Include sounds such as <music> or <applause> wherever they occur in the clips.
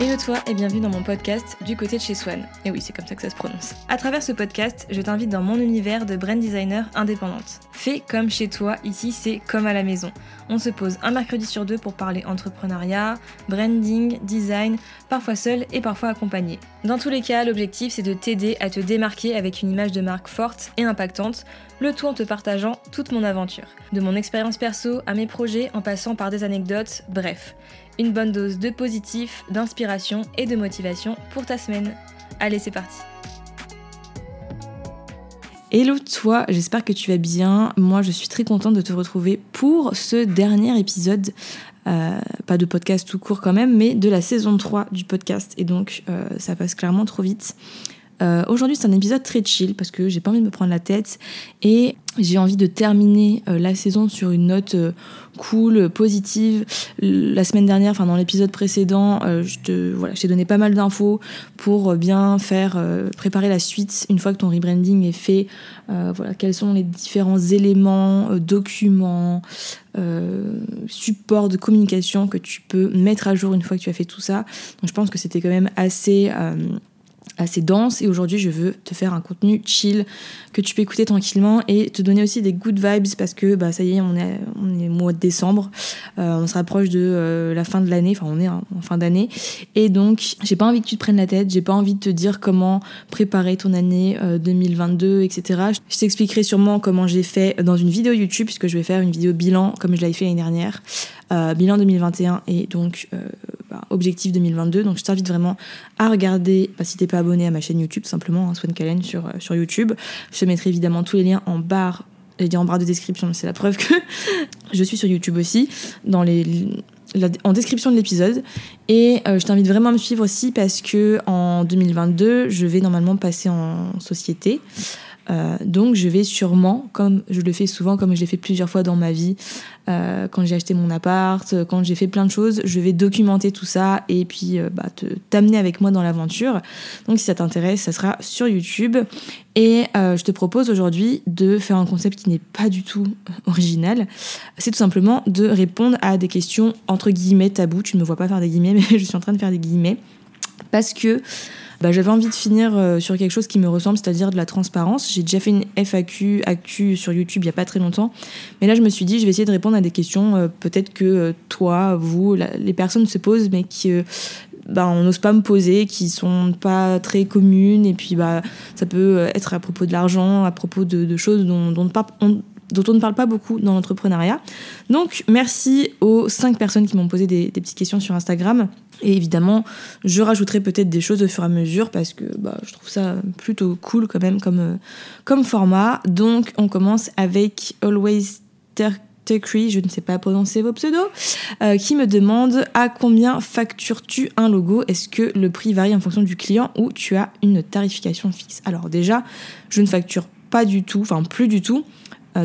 Hello toi et bienvenue dans mon podcast Du côté de chez Swan. Et oui, c'est comme ça que ça se prononce. À travers ce podcast, je t'invite dans mon univers de brand designer indépendante. Fais comme chez toi, ici c'est comme à la maison. On se pose un mercredi sur deux pour parler entrepreneuriat, branding, design, parfois seul et parfois accompagné. Dans tous les cas, l'objectif c'est de t'aider à te démarquer avec une image de marque forte et impactante, le tout en te partageant toute mon aventure. De mon expérience perso à mes projets en passant par des anecdotes, bref une bonne dose de positif, d'inspiration et de motivation pour ta semaine. Allez, c'est parti Hello toi, j'espère que tu vas bien. Moi, je suis très contente de te retrouver pour ce dernier épisode. Euh, pas de podcast tout court quand même, mais de la saison 3 du podcast. Et donc, euh, ça passe clairement trop vite. Euh, aujourd'hui, c'est un épisode très chill parce que j'ai pas envie de me prendre la tête et j'ai envie de terminer euh, la saison sur une note euh, cool, positive. La semaine dernière, enfin dans l'épisode précédent, je t'ai donné pas mal d'infos pour bien faire préparer la suite une fois que ton rebranding est fait. voilà, quels sont les différents éléments, documents, supports de communication que tu peux mettre à jour une fois que tu as fait tout ça. Donc je pense que c'était quand même assez assez dense. Et aujourd'hui je veux te faire un contenu chill que tu peux écouter tranquillement et te donner aussi des good vibes parce que bah ça y est on est on est mois de décembre. Euh, on se rapproche de euh, la fin de l'année. Enfin on est en, fin d'année. Et donc j'ai pas envie que tu te prennes la tête. J'ai pas envie de te dire comment préparer ton année 2022 euh, etc je t'expliquerai sûrement comment j'ai fait dans une vidéo YouTube puisque je vais faire une vidéo bilan comme je l'avais fait l'année dernière. Bilan 2021 et donc bah, objectif 2022. Donc je t'invite vraiment à regarder, bah, si t'es pas à ma chaîne YouTube, simplement, hein, Swan Calen sur, euh, sur YouTube. Je te mettrai évidemment tous les liens en barre, j'ai dit en barre de description, c'est la preuve que <laughs> je suis sur YouTube aussi, dans les, en description de l'épisode. Et euh, je t'invite vraiment à me suivre aussi parce que en 2022, je vais normalement passer en société. Euh, donc je vais sûrement, comme je le fais souvent, comme je l'ai fait plusieurs fois dans ma vie, euh, quand j'ai acheté mon appart, quand j'ai fait plein de choses, je vais documenter tout ça et puis euh, bah, t'amener avec moi dans l'aventure. Donc si ça t'intéresse, ça sera sur YouTube. Et je te propose aujourd'hui de faire un concept qui n'est pas du tout <laughs> original. C'est tout simplement de répondre à des questions entre guillemets tabous. Tu ne me vois pas faire des guillemets, <laughs> mais je suis en train de faire des guillemets. Parce que bah, j'avais envie de finir euh, sur quelque chose qui me ressemble, c'est-à-dire de la transparence. J'ai déjà fait une FAQ actu sur YouTube il n'y a pas très longtemps, mais là je me suis dit je vais essayer de répondre à des questions euh, peut-être que euh, toi, vous, les personnes se posent, mais qui bah, on n'ose pas me poser, qui sont pas très communes, et puis bah ça peut être à propos de l'argent, à propos de, choses dont, dont, on, dont on ne parle pas beaucoup dans l'entrepreneuriat. Donc merci aux cinq personnes qui m'ont posé des, petites questions sur Instagram. Et évidemment, je rajouterai peut-être des choses au fur et à mesure parce que bah, je trouve ça plutôt cool quand même comme, euh, comme format. Donc on commence avec Always Techree, je ne sais pas prononcer vos pseudos, euh, qui me demande à combien factures-tu un logo? Est-ce que le prix varie en fonction du client ou tu as une tarification fixe? Alors déjà, je ne facture pas du tout, enfin plus du tout,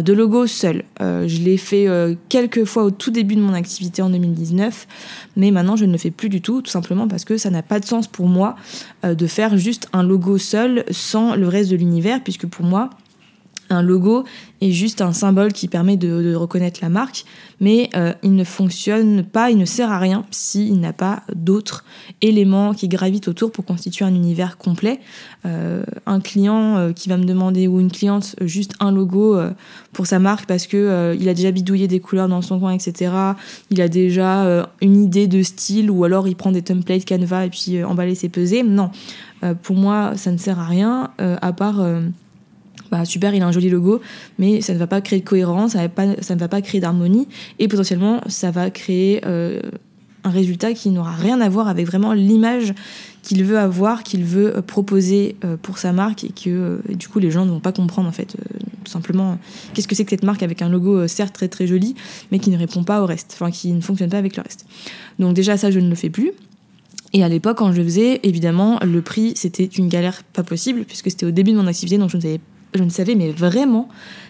de logo seul. Euh, je l'ai fait euh, quelques fois au tout début de mon activité en 2019, mais maintenant je ne le fais plus du tout, tout simplement parce que ça n'a pas de sens pour moi de faire juste un logo seul sans le reste de l'univers, puisque pour moi, un logo est juste un symbole qui permet de, reconnaître la marque, mais euh, il ne fonctionne pas, il ne sert à rien s'il n'a pas d'autres éléments qui gravitent autour pour constituer un univers complet. Euh, un client euh, qui va me demander ou une cliente juste un logo pour sa marque parce que il a déjà bidouillé des couleurs dans son coin, etc. Il a déjà une idée de style ou alors il prend des templates Canva et puis emballer ses pesées. Non, pour moi ça ne sert à rien à part bah, super, il a un joli logo, mais ça ne va pas créer de cohérence, ça, ne va pas créer d'harmonie, et potentiellement, ça va créer euh, un résultat qui n'aura rien à voir avec vraiment l'image qu'il veut avoir, qu'il veut euh, proposer euh, pour sa marque, et que du coup, les gens ne vont pas comprendre, en fait, tout simplement, qu'est-ce que c'est que cette marque avec un logo, certes très très joli, mais qui ne répond pas au reste, enfin, qui ne fonctionne pas avec le reste. Donc déjà, ça, je ne le fais plus. Et à l'époque, quand je le faisais, évidemment, le prix, c'était une galère pas possible, puisque c'était au début de mon activité, donc je ne savais je ne savais mais vraiment,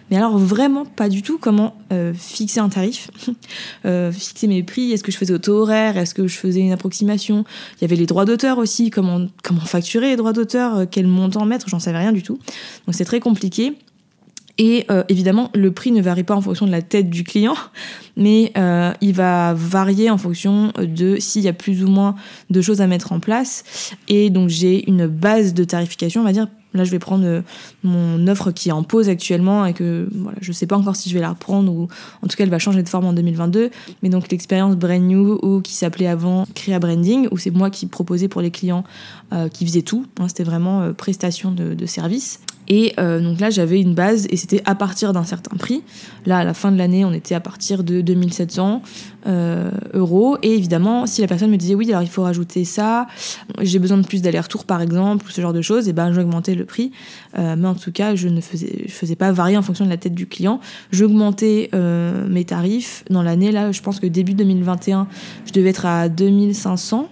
mais alors vraiment pas du tout comment euh, fixer un tarif, <laughs> euh, fixer mes prix, est-ce que je faisais auto horaire, est-ce que je faisais une approximation? Il y avait les droits d'auteur aussi, comment, comment facturer les droits d'auteur, euh, quel montant mettre, j'en savais rien du tout. Donc c'est très compliqué. Et évidemment, le prix ne varie pas en fonction de la tête du client, <laughs> mais il va varier en fonction de s'il y a plus ou moins de choses à mettre en place. Et donc j'ai une base de tarification, on va dire. Là, je vais prendre euh, mon offre qui est en pause actuellement et que je sais pas encore si je vais la reprendre ou en tout cas elle va changer de forme en 2022. Mais donc l'expérience Brand New ou qui s'appelait avant Crea Branding, où c'est moi qui proposais pour les clients qui faisaient tout. C'était vraiment prestation de, de service. Et euh, donc là, j'avais une base et c'était à partir d'un certain prix. Là, à la fin de l'année, on était à partir de 2700 euh, euros. Et évidemment, si la personne me disait oui, alors il faut rajouter ça, j'ai besoin de plus d'aller-retour par exemple, ou ce genre de choses, et ben j'augmentais le prix. Euh, mais en tout cas, je ne faisais, faisais pas varier en fonction de la tête du client. J'augmentais mes tarifs. Dans l'année, là, je pense que début 2021, je devais être à 2500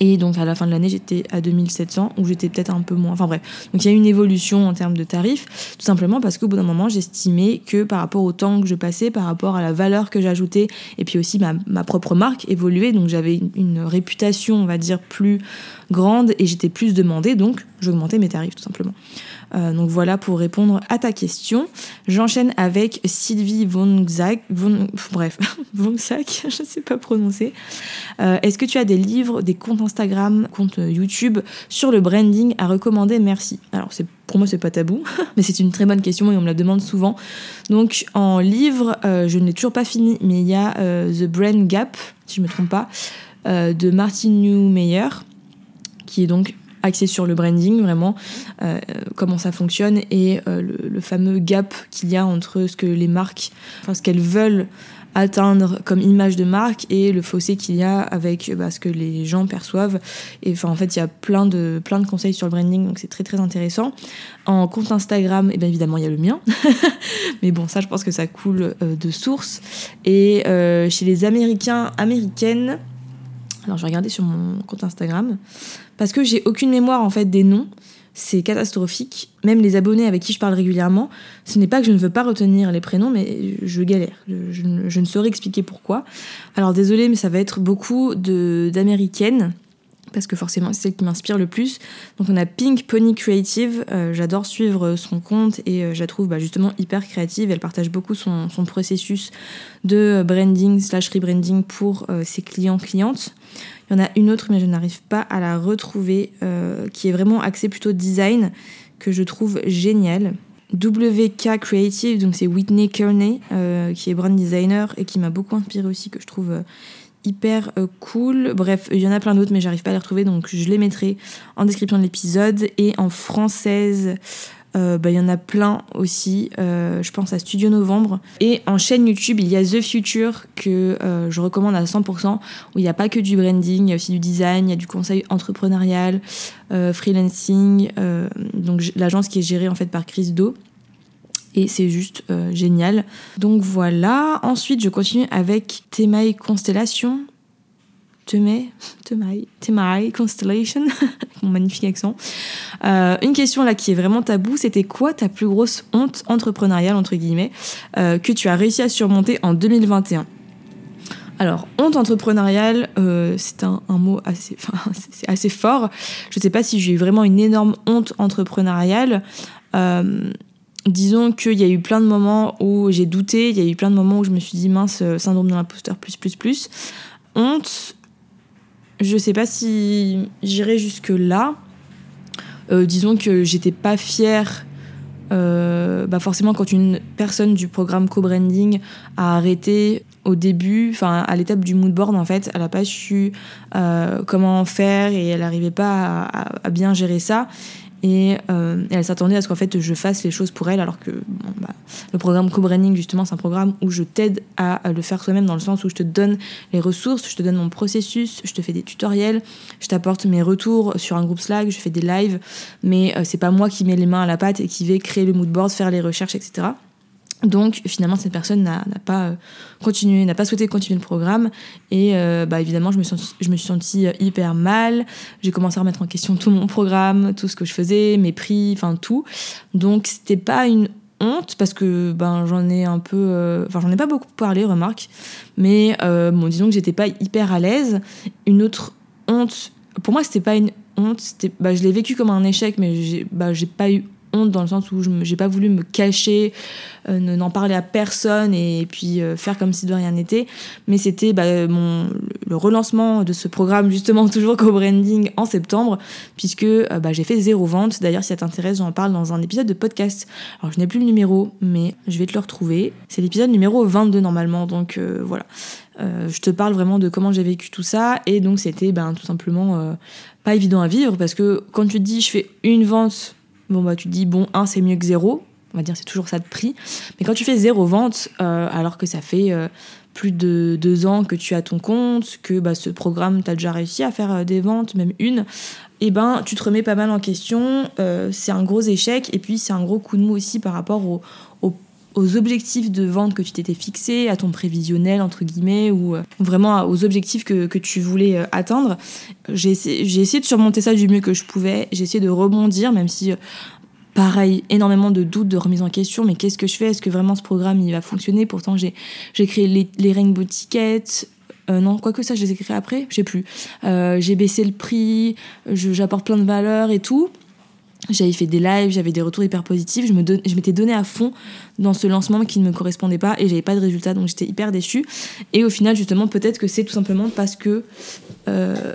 et donc à la fin de l'année, j'étais à 2700 ou j'étais peut-être un peu moins. Enfin bref. Donc il y a une évolution en termes de tarifs, tout simplement parce qu'au bout d'un moment, j'estimais que par rapport au temps que je passais, par rapport à la valeur que j'ajoutais, et puis aussi ma, propre marque évoluait. Donc j'avais une, réputation, on va dire, plus grande et j'étais plus demandée. Donc j'augmentais mes tarifs tout simplement. Euh, donc voilà pour répondre à ta question. J'enchaîne avec Sylvie von bref, <laughs> von Zag, <laughs> je ne sais pas prononcer. Euh, Est-ce que tu as des livres, des comptes Instagram, comptes YouTube sur le branding à recommander? Merci. Alors c'est pour moi, c'est pas tabou, <laughs> mais c'est une très bonne question et on me la demande souvent. Donc, en livre, euh, je ne l'ai toujours pas fini, mais il y a euh, The Brand Gap, si je me trompe pas, euh, de Martin Newmeyer, qui est donc axé sur le branding, vraiment, euh, comment ça fonctionne et euh, le, fameux gap qu'il y a entre ce que les marques, enfin ce qu'elles veulent atteindre comme image de marque et le fossé qu'il y a avec bah, ce que les gens perçoivent. Et enfin, en fait, il y a plein de, plein de conseils sur le branding, donc c'est très très intéressant. En compte Instagram, et eh bien évidemment, il y a le mien. <laughs> Mais bon, ça, je pense que ça coule euh, de source. Et chez les Américains, Américaines, alors je vais regarder sur mon compte Instagram, parce que j'ai aucune mémoire en fait des noms c'est catastrophique. Même les abonnés avec qui je parle régulièrement, ce n'est pas que je ne veux pas retenir les prénoms, mais je galère. Je, ne saurais expliquer pourquoi. Alors désolé, mais ça va être beaucoup d'américaines parce que forcément c'est celle qui m'inspire le plus. Donc on a Pink Pony Creative, euh, j'adore suivre son compte et euh, je la trouve bah, justement hyper créative, elle partage beaucoup son, son processus de branding slash rebranding pour euh, ses clients-clientes. Il y en a une autre mais je n'arrive pas à la retrouver euh, qui est vraiment axée plutôt design que je trouve géniale. WK Creative, donc c'est Whitney Kearney euh, qui est brand designer et qui m'a beaucoup inspiré aussi, que je trouve euh, hyper cool. Bref, il y en a plein d'autres, mais j'arrive pas à les retrouver, donc je les mettrai en description de l'épisode. Et en française, euh, bah, il y en a plein aussi. Euh, je pense à Studio Novembre. Et en chaîne YouTube, il y a The Future que euh, je recommande à 100%, où il n'y a pas que du branding, il y a aussi du design, il y a du conseil entrepreneurial, freelancing. donc l'agence qui est gérée en fait par Chris Do et c'est juste génial. Donc voilà. Ensuite, je continue avec Temai Constellation. Temai, Temai, Constellation, <laughs> mon magnifique accent. Euh, une question là qui est vraiment tabou, c'était quoi ta plus grosse honte entrepreneuriale entre guillemets euh, que tu as réussi à surmonter en 2021 alors, honte entrepreneuriale, euh, c'est un, un, mot assez, <laughs> enfin, c'est assez fort. Je ne sais pas si j'ai eu vraiment une énorme honte entrepreneuriale. Euh, disons qu'il y a eu plein de moments où j'ai douté, il y a eu plein de moments où je me suis dit mince, syndrome de l'imposteur plus plus plus. Honte, je sais pas si j'irai jusque là. Euh, disons que j'étais pas fière. Euh, bah forcément, quand une personne du programme co-branding a arrêté au début, enfin à l'étape du mood board en fait, elle a pas su euh, comment faire et elle n'arrivait pas à, bien gérer ça. Et, euh, elle s'attendait à ce qu'en fait je fasse les choses pour elle alors que bon, bah, le programme co-branding justement c'est un programme où je t'aide à, à, le faire soi-même dans le sens où je te donne les ressources, je te donne mon processus, je te fais des tutoriels, je t'apporte mes retours sur un groupe Slack, je fais des lives, mais euh, c'est pas moi qui mets les mains à la pâte et qui vais créer le mood board, faire les recherches, etc. Donc finalement cette personne n'a pas continué, n'a pas souhaité continuer le programme et euh, bah, évidemment je me, suis, je me suis sentie hyper mal. J'ai commencé à remettre en question tout mon programme, tout ce que je faisais, mes prix, enfin tout. Donc c'était pas une honte parce que ben j'en ai un peu, euh, enfin j'en ai pas beaucoup parlé, remarque, mais euh, bon disons que j'étais pas hyper à l'aise. Une autre honte, pour moi c'était pas une honte, bah, je l'ai vécu comme un échec, mais j'ai bah, pas eu honte dans le sens où je j'ai pas voulu me cacher, euh, n'en parler à personne et puis euh, faire comme si de rien n'était. Mais c'était bah, mon, le relancement de ce programme, justement, <laughs> toujours co-branding en septembre, puisque euh, bah, j'ai fait zéro vente. D'ailleurs, si ça t'intéresse, j'en parle dans un épisode de podcast. Alors, je n'ai plus le numéro, mais je vais te le retrouver. C'est l'épisode numéro 22 normalement, donc voilà. je te parle vraiment de comment j'ai vécu tout ça, et donc c'était ben, tout simplement pas évident à vivre parce que quand tu te dis je fais une vente bon bah tu te dis bon un c'est mieux que zéro. On va dire c'est toujours ça de prix. Mais quand tu fais zéro vente euh, alors que ça fait euh, plus de deux ans que tu as ton compte que bah, ce programme t'as déjà réussi à faire euh, des ventes même une et eh ben tu te remets pas mal en question. C'est un gros échec. Et puis c'est un gros coup de mou aussi par rapport au, aux objectifs de vente que tu t'étais fixé, à ton prévisionnel, entre guillemets, ou euh, vraiment aux objectifs que, que tu voulais euh, atteindre. J'ai essayé, de surmonter ça du mieux que je pouvais. J'ai essayé de rebondir, même si, euh, pareil, énormément de doutes, de remise en question. Mais qu'est-ce que je fais? Est-ce que vraiment ce programme il va fonctionner? Pourtant, j'ai créé les, les rainbow tickets. Euh, non, quoique ça, je les ai créés après, je sais plus. j'ai baissé le prix, j'apporte plein de valeurs et tout. J'avais fait des lives, j'avais des retours hyper positifs. Je, m'étais donné à fond dans ce lancement qui ne me correspondait pas et j'avais pas de résultat, donc j'étais hyper déçue. Et au final, justement, peut-être que c'est tout simplement parce que, euh,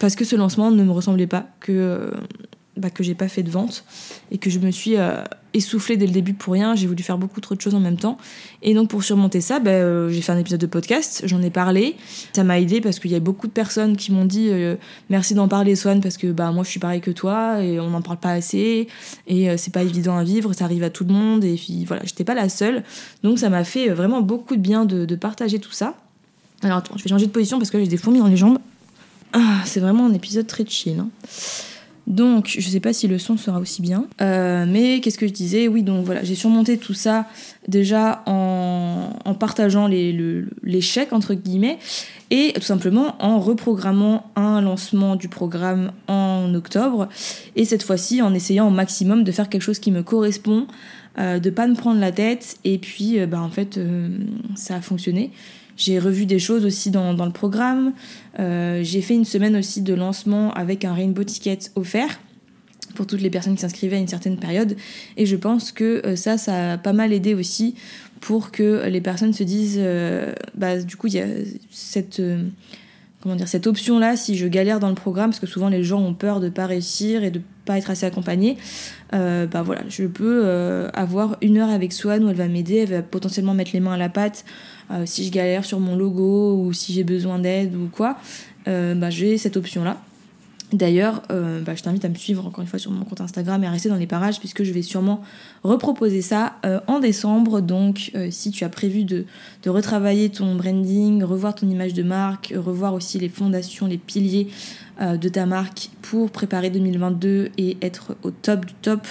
parce que ce lancement ne me ressemblait pas, que, euh, bah, que j'ai pas fait de vente et que je me suis euh, essoufflée dès le début pour rien. J'ai voulu faire beaucoup trop de choses en même temps. Et donc pour surmonter ça, bah, euh, j'ai fait un épisode de podcast, j'en ai parlé. Ça m'a aidé parce qu'il y a beaucoup de personnes qui m'ont dit euh, merci d'en parler Swan parce que bah, moi je suis pareil que toi et on n'en parle pas assez et c'est pas évident à vivre, ça arrive à tout le monde et puis voilà, j'étais pas la seule. Donc ça m'a fait vraiment beaucoup de bien de, de, partager tout ça. Alors attends, je vais changer de position parce que j'ai des fourmis dans les jambes. Ah, c'est vraiment un épisode très chill. Hein. Donc, je sais pas si le son sera aussi bien. Euh, mais qu'est-ce que je disais? Oui, donc voilà, j'ai surmonté tout ça déjà en, partageant l'échec, entre guillemets, et tout simplement en reprogrammant un lancement du programme en octobre, et cette fois-ci en essayant au maximum de faire quelque chose qui me correspond, euh, de pas me prendre la tête, et puis, euh, bah, en fait, ça a fonctionné. J'ai revu des choses aussi dans, le programme. Euh, j'ai fait une semaine aussi de lancement avec un Rainbow Ticket offert pour toutes les personnes qui s'inscrivaient à une certaine période. Et je pense que euh, ça, ça a pas mal aidé aussi pour que les personnes se disent, euh, bah, du coup, il y a cette, comment dire, cette option-là, si je galère dans le programme, parce que souvent les gens ont peur de pas réussir et de pas être assez accompagnés, bah voilà, je peux avoir une heure avec Swan où elle va m'aider, elle va potentiellement mettre les mains à la pâte euh, si je galère sur mon logo ou si j'ai besoin d'aide ou quoi, euh, bah, j'ai cette option-là. D'ailleurs, euh, bah, je t'invite à me suivre encore une fois sur mon compte Instagram et à rester dans les parages puisque je vais sûrement reproposer ça en décembre. Donc, si tu as prévu de, de, retravailler ton branding, revoir ton image de marque, revoir aussi les fondations, les piliers de ta marque pour préparer 2022 et être au top du top,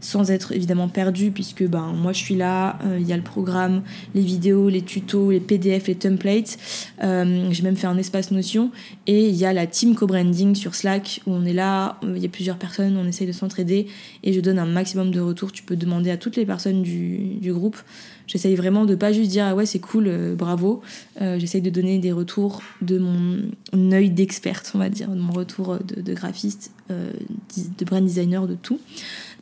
sans être évidemment perdu puisque ben, moi je suis là, euh, il y a le programme, les vidéos, les tutos, les PDF, les templates. Euh, j'ai même fait un espace Notion et il y a la team co-branding sur Slack où on est là, euh, il y a plusieurs personnes, on essaye de s'entraider et je donne un maximum de retours. Tu peux demander à toutes les personnes du, du groupe. J'essaye vraiment de pas juste dire ah ouais c'est cool, bravo. J'essaye de donner des retours de mon œil d'experte, on va dire, de mon retour de, de graphiste, de brand designer, de tout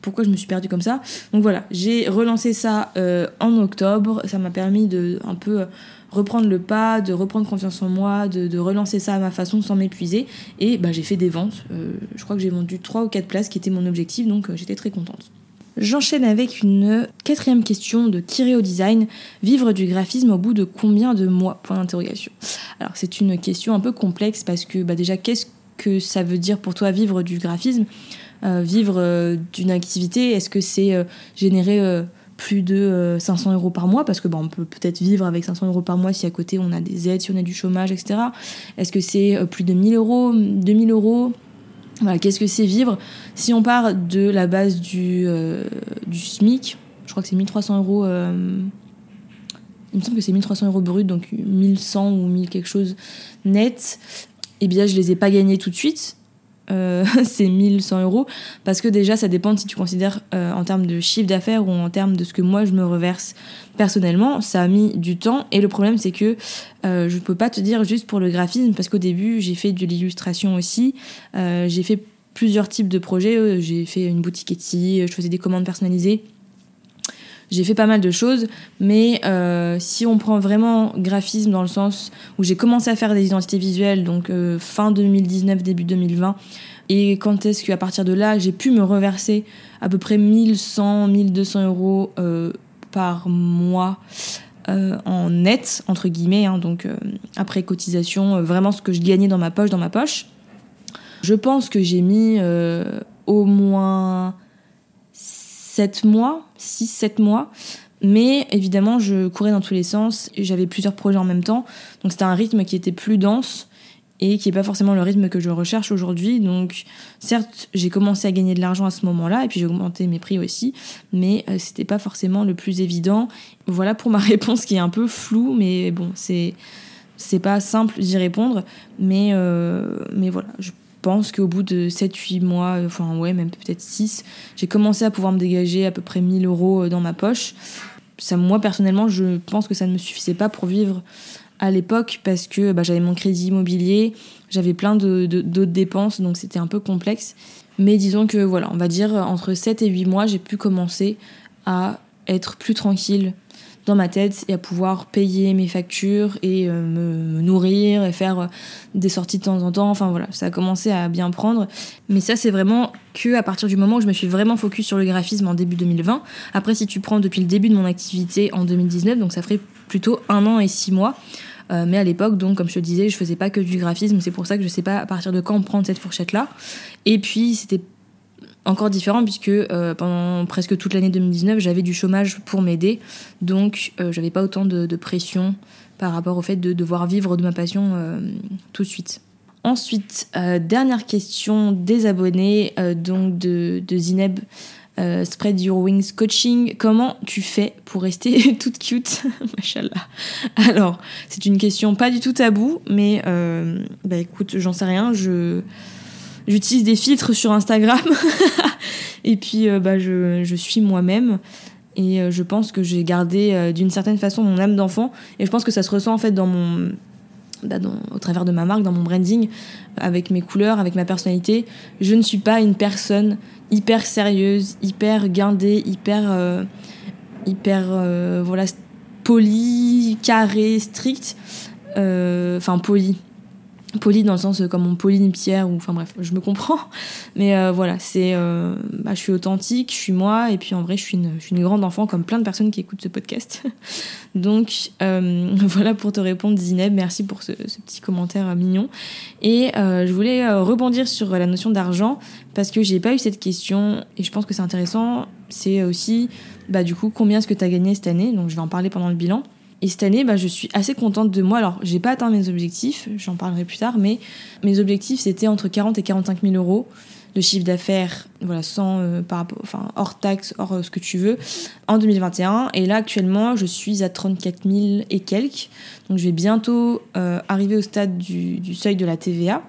pourquoi je me suis perdue comme ça. Donc voilà, j'ai relancé ça euh, en octobre. Ça m'a permis de un peu euh, reprendre le pas, de reprendre confiance en moi, de, relancer ça à ma façon sans m'épuiser. Et bah, j'ai fait des ventes. Euh, je crois que j'ai vendu 3 ou 4 places qui étaient mon objectif, donc j'étais très contente. J'enchaîne avec une quatrième question de Kireo Design. Vivre du graphisme au bout de combien de mois? Point d'interrogation. Alors c'est une question un peu complexe parce que bah, déjà qu'est-ce que ça veut dire pour toi vivre du graphisme? Vivre euh, d'une activité Est-ce que c'est euh, générer plus de 500 euros par mois? Parce que bah, on peut peut-être vivre avec 500 euros par mois si à côté on a des aides, si on a du chômage, etc. Est-ce que c'est plus de 1000 euros, 2000 euros? Qu'est-ce que c'est vivre? Si on part de la base du, du SMIC, je crois que c'est 1300 euros. il me semble que c'est 1300 euros brut, donc 1100 ou 1000 quelque chose net. Eh bien, je les ai pas gagnés tout de suite euh, <laughs> ces 1100 euros. Parce que déjà ça dépend si tu considères euh, en termes de chiffre d'affaires ou en termes de ce que moi je me reverse personnellement. Ça a mis du temps. Et le problème c'est que euh, je ne peux pas te dire juste pour le graphisme. Parce qu'au début j'ai fait de l'illustration aussi. J'ai fait plusieurs types de projets. J'ai fait une boutique Etsy, je faisais des commandes personnalisées. J'ai fait pas mal de choses, mais euh, si on prend vraiment graphisme dans le sens où j'ai commencé à faire des identités visuelles, donc euh, fin 2019, début 2020, et quand est-ce qu'à partir de là, j'ai pu me reverser à peu près 1100, 1200 euros euh, par mois en net, entre guillemets, hein, donc après cotisation, vraiment ce que je gagnais dans ma poche, dans ma poche. Je pense que j'ai mis au moins 7 mois, 6-7 mois. Mais évidemment, je courais dans tous les sens j'avais plusieurs projets en même temps. Donc c'était un rythme qui était plus dense et qui n'est pas forcément le rythme que je recherche aujourd'hui. Donc certes, j'ai commencé à gagner de l'argent à ce moment-là et puis j'ai augmenté mes prix aussi, mais euh, c'était pas forcément le plus évident. Voilà pour ma <laughs> réponse qui est un peu floue, mais bon, c'est c'est pas simple d'y répondre, mais euh, mais voilà, je pense qu'au bout de 7-8 mois, enfin ouais, même peut-être 6, j'ai commencé à pouvoir me dégager à peu près 1000 euros euh, dans ma poche. Ça, moi, personnellement, je pense que ça ne me suffisait pas pour vivre à l'époque parce que bah, j'avais mon crédit immobilier, j'avais plein d'autres de, dépenses, donc c'était un peu complexe. Mais disons que voilà, on va dire entre 7 et 8 mois, j'ai pu commencer à être plus tranquille dans ma tête et à pouvoir payer mes factures et euh, me, nourrir et faire euh, des sorties de temps en temps. Enfin voilà, ça a commencé à bien prendre. Mais ça, c'est vraiment que à partir du moment où je me suis vraiment focus sur le graphisme en début 2020. Après, si tu prends depuis le début de mon activité en 2019, donc ça ferait plutôt un an et six mois. Euh, mais à l'époque, donc, comme je te disais, je faisais pas que du graphisme. C'est pour ça que je sais pas à partir de quand prendre cette fourchette-là. Et puis, c'était encore différent puisque euh, pendant presque toute l'année 2019, j'avais du chômage pour m'aider. Donc, euh, j'avais pas autant de, pression par rapport au fait de devoir vivre de ma passion euh, tout de suite. Ensuite, dernière question des abonnés, donc de, de Zineb. Spread Your Wings Coaching, comment tu fais pour rester <laughs> toute cute? <laughs> Machallah. Alors, c'est une question pas du tout tabou, mais bah écoute, j'en sais rien. Je, J'utilise des filtres sur Instagram. <laughs> et puis, euh, bah, je, suis moi-même. Et euh, je pense que j'ai gardé euh, d'une certaine façon mon âme d'enfant. Et je pense que ça se ressent en fait dans mon, bah, au travers de ma marque, dans mon branding, avec mes couleurs, avec ma personnalité. Je ne suis pas une personne hyper sérieuse, hyper guindée, hyper, hyper voilà, polie, carrée, stricte. Enfin, polie poli dans le sens euh, comme on polie une pierre ou enfin bref je me comprends. Mais euh, voilà c'est euh, bah, je suis authentique je suis moi et puis en vrai je suis une, je suis une grande enfant comme plein de personnes qui écoutent ce podcast. <laughs> Donc <laughs> voilà pour te répondre Zineb. Merci pour ce, petit commentaire mignon. Et je voulais rebondir sur la notion d'argent parce que j'ai pas eu cette question et je pense que c'est intéressant. C'est aussi bah du coup combien est-ce que tu as gagné cette année? Donc je vais en parler pendant le bilan et cette année, bah, je suis assez contente de moi. Alors, j'ai pas atteint mes objectifs, j'en parlerai plus tard, mais mes objectifs, c'était entre 40 et 45 000 euros de chiffre d'affaires, voilà, sans, euh, par rapport, enfin, hors taxe, hors euh, ce que tu veux, en 2021. Et là, actuellement, je suis à 34 000 et quelques. Donc, je vais bientôt euh, arriver au stade du seuil de la TVA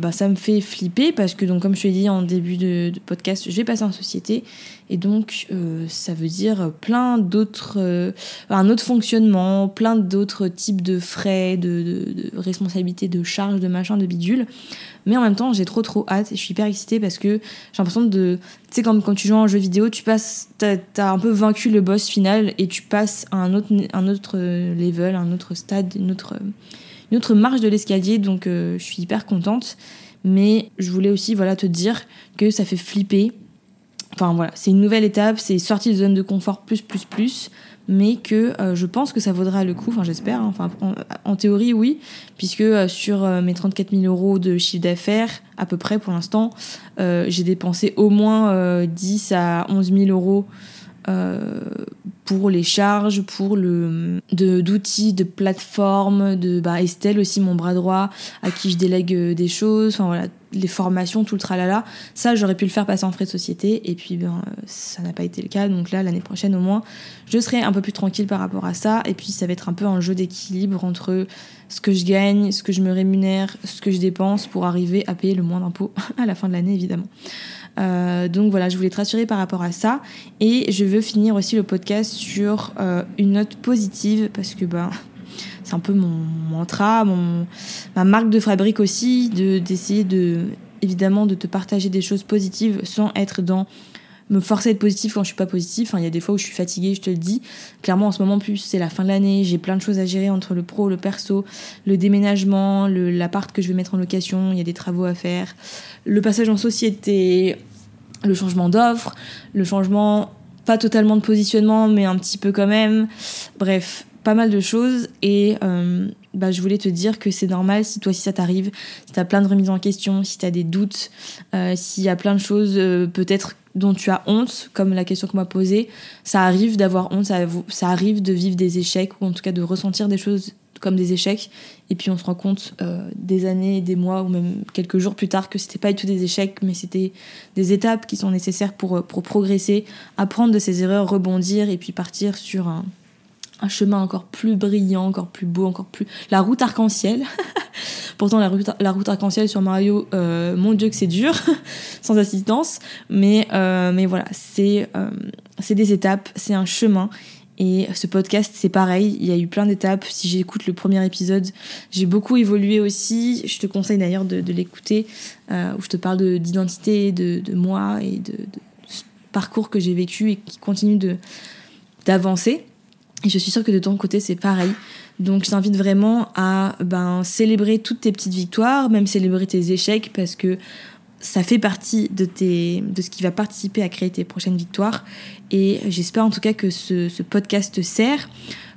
bah, ça me fait flipper parce que, donc, comme je te l'ai dit en début de, podcast, je vais passer en société. Et donc, euh, ça veut dire plein d'autres. Euh, un autre fonctionnement, plein d'autres types de frais, de, responsabilités, de charges, de machin, de bidule. Mais en même temps, j'ai trop trop hâte et je suis hyper excitée parce que j'ai l'impression de. Tu sais, quand, quand tu joues un jeu vidéo, tu passes. T'as as un peu vaincu le boss final et tu passes à un autre, un autre level, un autre stade, une autre une autre marche de l'escalier, donc euh, je suis hyper contente. Mais je voulais aussi voilà, te dire que ça fait flipper. Enfin voilà, c'est une nouvelle étape, c'est sortie de zone de confort plus, plus, plus, mais que euh, je pense que ça vaudra le coup, enfin j'espère, hein. en, théorie oui, puisque euh, sur mes 34 000 euros de chiffre d'affaires, à peu près pour l'instant, j'ai dépensé au moins 10 à 11 000 euros pour les charges, pour le d'outils, de, plateformes, de bah, Estelle aussi mon bras droit à qui je délègue euh, des choses, enfin voilà, les formations, tout le tralala. Ça, j'aurais pu le faire passer en frais de société et puis ben ça n'a pas été le cas. Donc là, l'année prochaine au moins, je serai un peu plus tranquille par rapport à ça et puis ça va être un peu un jeu d'équilibre entre ce que je gagne, ce que je me rémunère, ce que je dépense pour arriver à payer le moins d'impôts <laughs> à la fin de l'année évidemment. Euh, donc voilà, je voulais te rassurer par rapport à ça. Et je veux finir aussi le podcast sur euh, une note positive parce que ben, c'est un peu mon mantra, mon, ma marque de fabrique aussi, d'essayer de évidemment de te partager des choses positives sans être dans me forcer à être positif quand je suis pas positif. Enfin, il y a des fois où je suis fatiguée, je te le dis. Clairement, en ce moment, plus c'est la fin de l'année, j'ai plein de choses à gérer entre le pro, le perso, le déménagement, l'appart que je vais mettre en location, il y a des travaux à faire, le passage en société, le changement d'offre, le changement pas totalement de positionnement, mais un petit peu quand même. Bref, pas mal de choses et euh, bah, je voulais te dire que c'est normal si toi si ça t'arrive, si t'as plein de remises en question, si t'as des doutes, euh, s'il y a plein de choses euh, peut-être dont tu as honte, comme la question qu'on m'a posée, ça arrive d'avoir honte, ça, ça, arrive de vivre des échecs ou en tout cas de ressentir des choses comme des échecs et puis on se rend compte des années, des mois ou même quelques jours plus tard que c'était pas du tout des échecs mais c'était des étapes qui sont nécessaires pour, pour progresser, apprendre de ses erreurs, rebondir et puis partir sur un un chemin encore plus brillant, encore plus beau, encore plus... La route arc-en-ciel. <laughs> Pourtant, la route, la route arc-en-ciel sur Mario, euh, mon dieu que c'est dur, <laughs> sans assistance. Mais, euh, mais voilà, c'est euh, des étapes, c'est un chemin. Et ce podcast, c'est pareil, il y a eu plein d'étapes. Si j'écoute le premier épisode, j'ai beaucoup évolué aussi. Je te conseille d'ailleurs de, l'écouter, où je te parle d'identité, de, moi et de, de ce parcours que j'ai vécu et qui continue d'avancer. Et je suis sûre que de ton côté, c'est pareil. Donc je t'invite vraiment à ben, célébrer toutes tes petites victoires, même célébrer tes échecs, parce que ça fait partie de, tes, de ce qui va participer à créer tes prochaines victoires. Et j'espère en tout cas que ce, podcast te sert.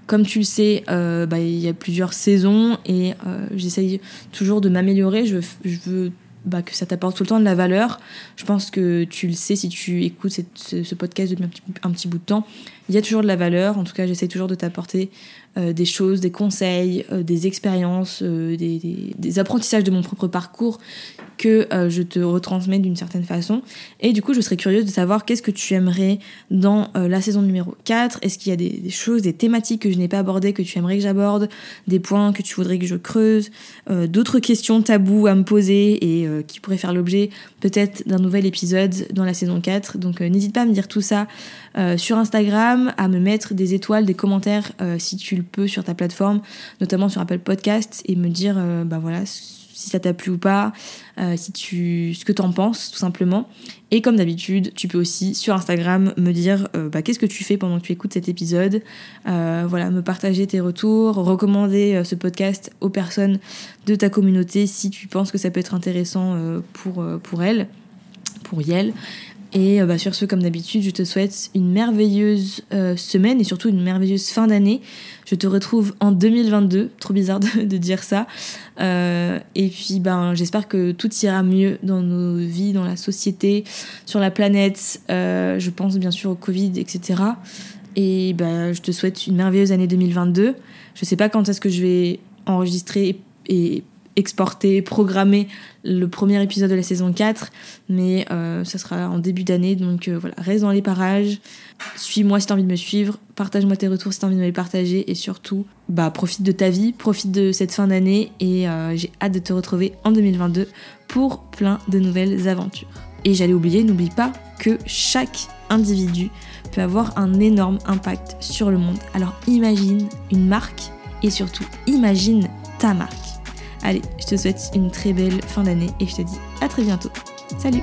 Comme tu le sais, euh, bah, il y a plusieurs saisons et euh, j'essaye toujours de m'améliorer. Je, veux bah, que ça t'apporte tout le temps de la valeur. Je pense que tu le sais si tu écoutes ce, podcast depuis un petit, bout de temps. Il y a toujours de la valeur. En tout cas, j'essaie toujours de t'apporter euh, des choses, des conseils, euh, des expériences, euh, des, apprentissages de mon propre parcours que je te retransmets d'une certaine façon. Et du coup, je serais curieuse de savoir qu'est-ce que tu aimerais dans la saison numéro 4. Est-ce qu'il y a des, des, choses, des thématiques que je n'ai pas abordées, que tu aimerais que j'aborde, des points que tu voudrais que je creuse, d'autres questions taboues à me poser et qui pourraient faire l'objet peut-être d'un nouvel épisode dans la saison 4. Donc n'hésite pas à me dire tout ça sur Instagram, à me mettre des étoiles, des commentaires si tu le peux sur ta plateforme, notamment sur Apple Podcast, et me dire, euh, bah voilà, si ça t'a plu ou pas, euh, si tu, ce que tu en penses tout simplement. Et comme d'habitude, tu peux aussi sur Instagram me dire euh, bah, qu'est-ce que tu fais pendant que tu écoutes cet épisode. voilà, me partager tes retours, recommander ce podcast aux personnes de ta communauté si tu penses que ça peut être intéressant pour, pour elles, pour Yel. Et euh, bah, sur ce, comme d'habitude, je te souhaite une merveilleuse euh, semaine et surtout une merveilleuse fin d'année. Je te retrouve en 2022, trop bizarre <laughs> de, dire ça. Euh, et puis, ben, j'espère que tout ira mieux dans nos vies, dans la société, sur la planète. je pense bien sûr au Covid, etc. Et ben, je te souhaite une merveilleuse année 2022. Je sais pas quand est-ce que je vais enregistrer et exporter, programmer le premier épisode de la saison 4, mais euh, ça sera en début d'année, donc euh, voilà, reste dans les parages, suis-moi si t'as envie de me suivre, partage-moi tes retours si t'as envie de me les partager, et surtout, bah profite de ta vie, profite de cette fin d'année, et euh, j'ai hâte de te retrouver en 2022 pour plein de nouvelles aventures. Et j'allais oublier, n'oublie pas que chaque individu peut avoir un énorme impact sur le monde. Alors imagine une marque, et surtout imagine ta marque. Allez, je te souhaite une très belle fin d'année et je te dis à très bientôt. Salut